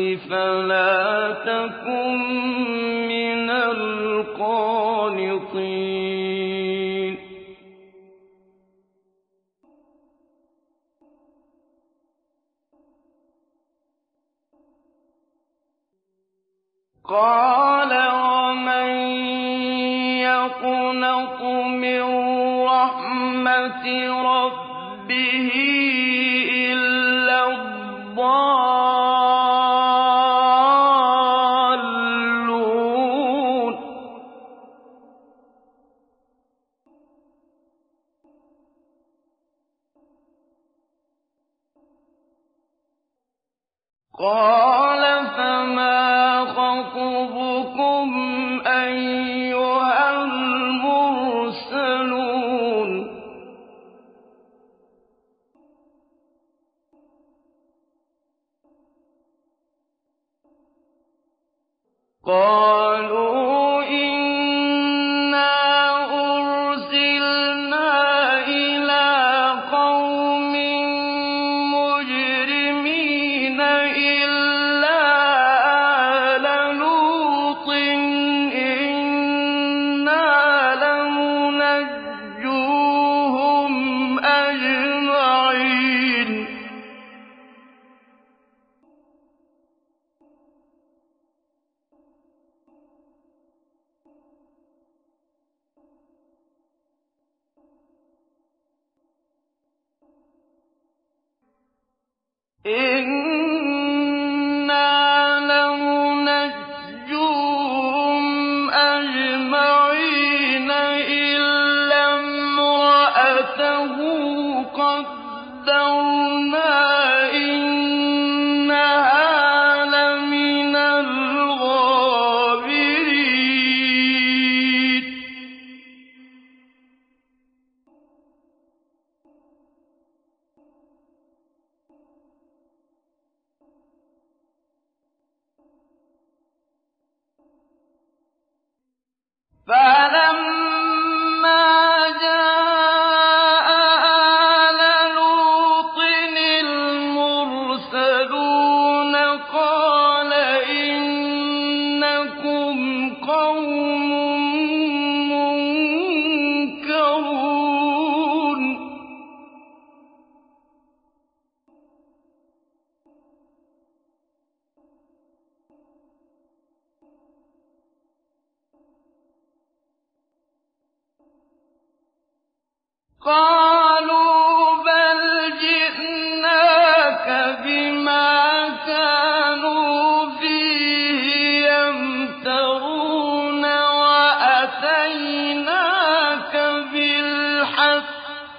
فلا تكن من القانطين. قال ومن يقنط من رحمة ربه قالوا إنا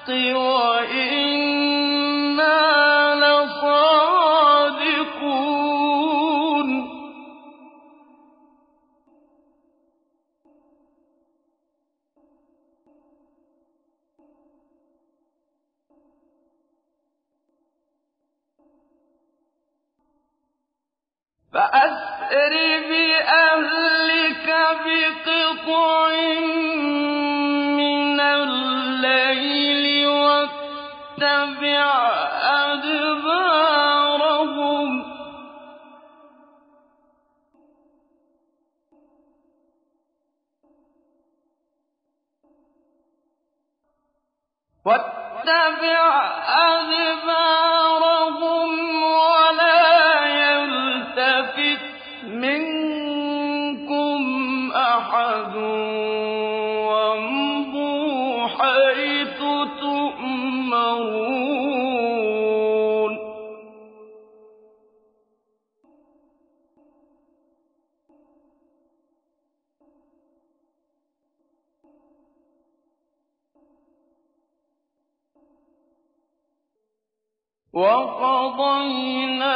بالحق وإنا واتبع أذبارهم وقضينا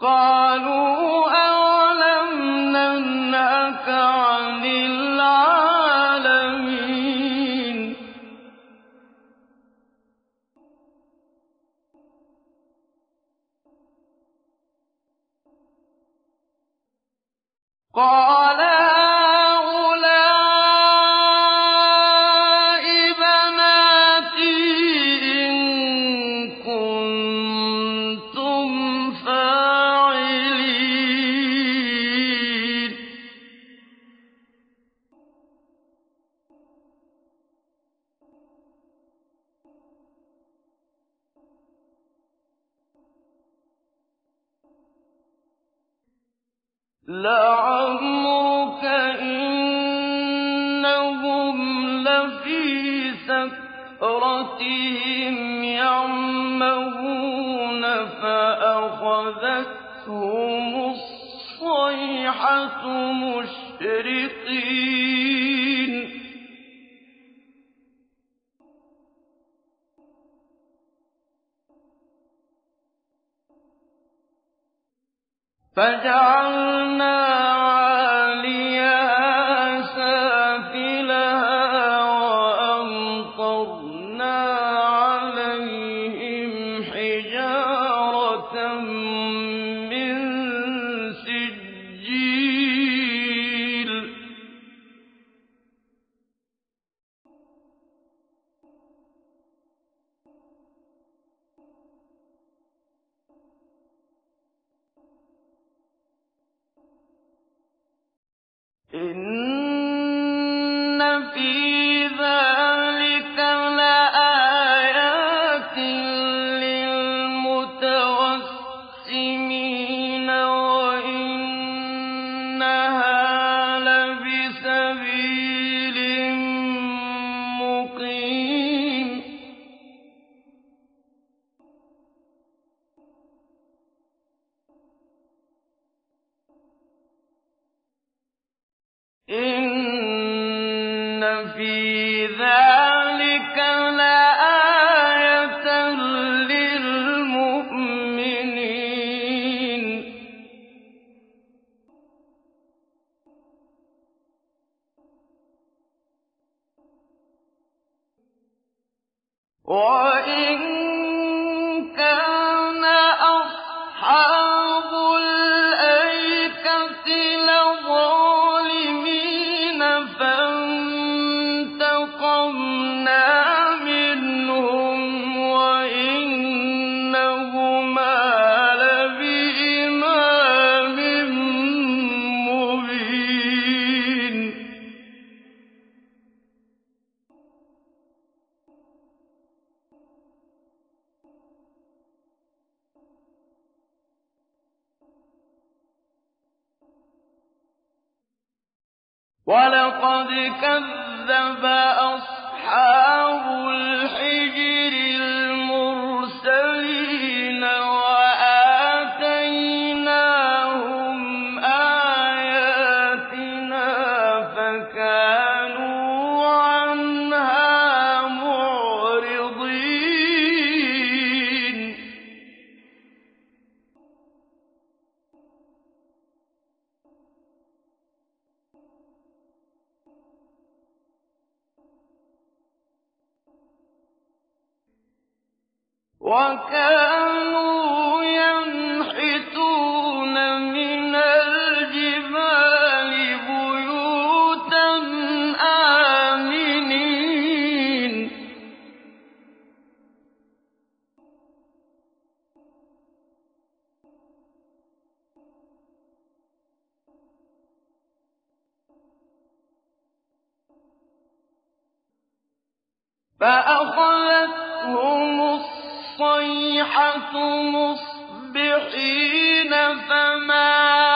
قَالُوا لعمرك إنهم لفي سكرتهم فأخذتهم الصيحة مشرقين فجعلنا الذي كذبوا فأخذتهم الصيحة مصبحين فما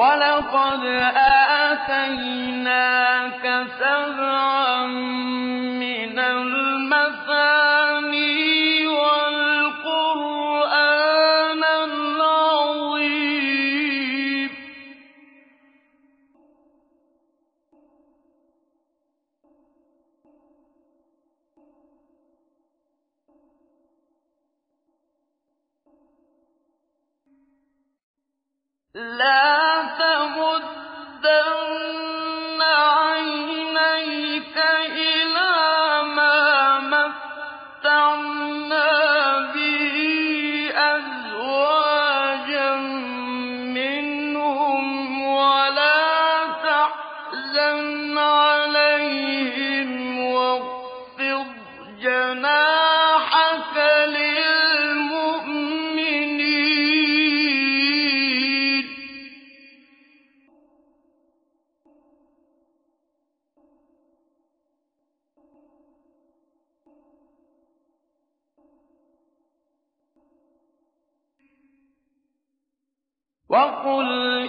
وَلَقَدْ آتَيْنَاكَ سَبْعًا مِنَ الْمَثَانِي وَالْقُرْآنَ الْعَظِيمَ. لا وقل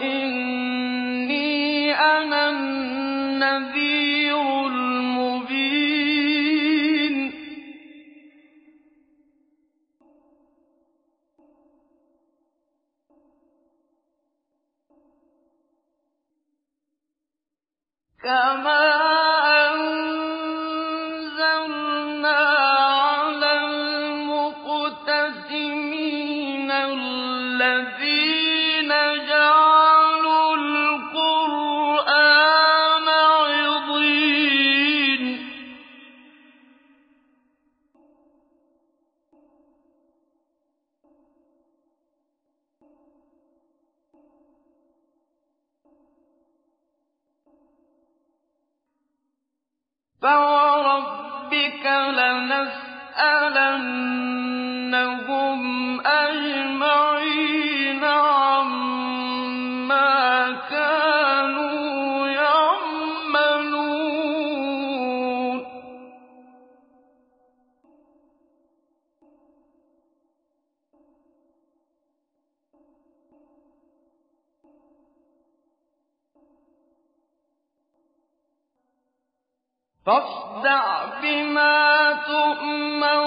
فاصدع بما تؤمر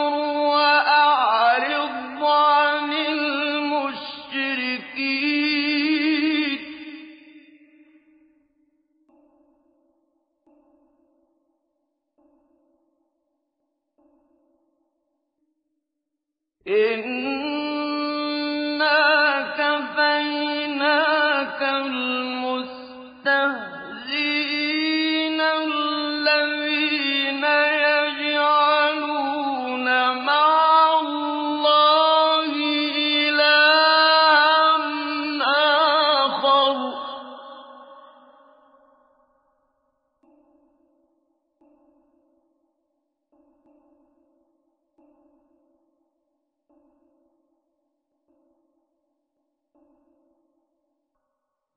وأعرض عن المشركين. إنا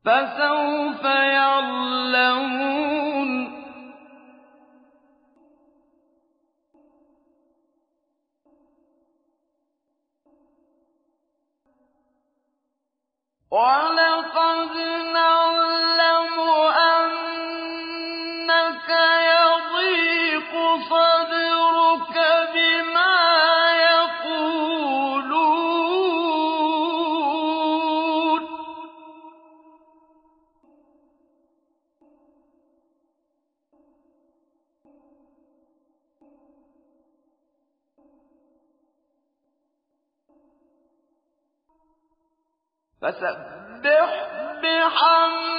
فسوف فسبح بحمد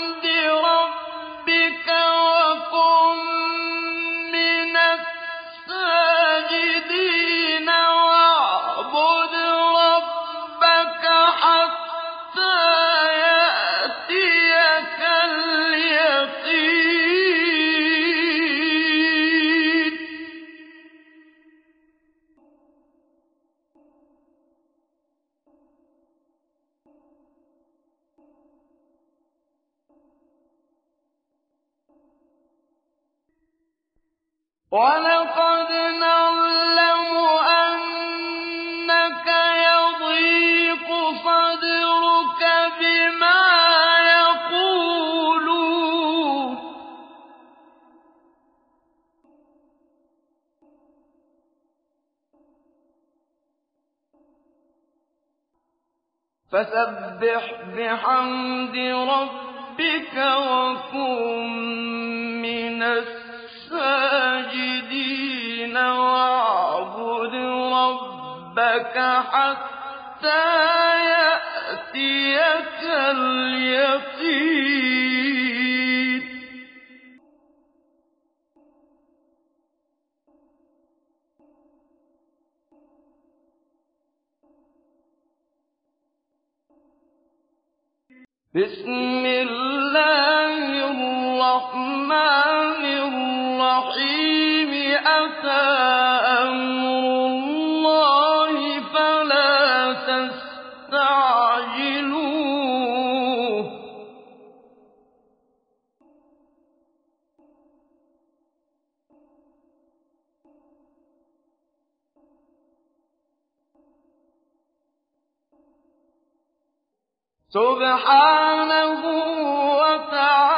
وَلَقَدْ نَعْلَمُ أَنَّكَ يَضِيقُ صَدْرُكَ بِمَا يَقُولُونَ. فسبح بحمد ربك وكن من الساجدين ربك حتى يأتيك اليقين. بسم الله الرحمن الرحيم. أتى سبحانه وتعالى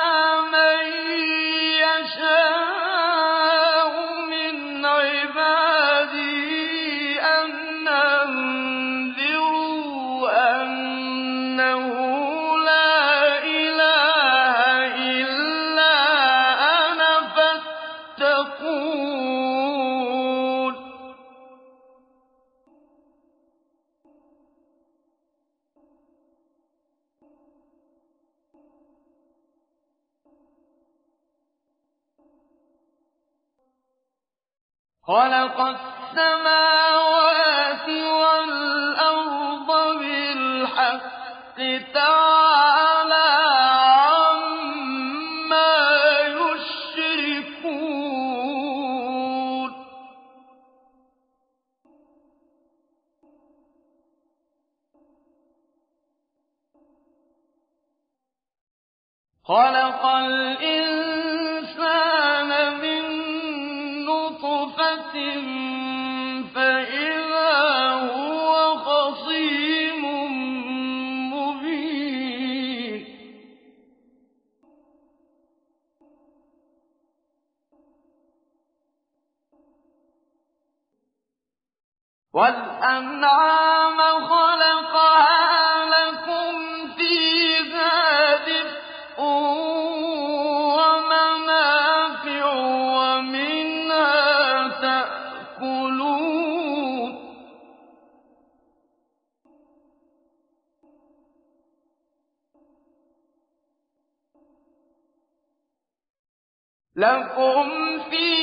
خلق السماوات فإذا هو خصيم مبين. والأنعام خلق لكم في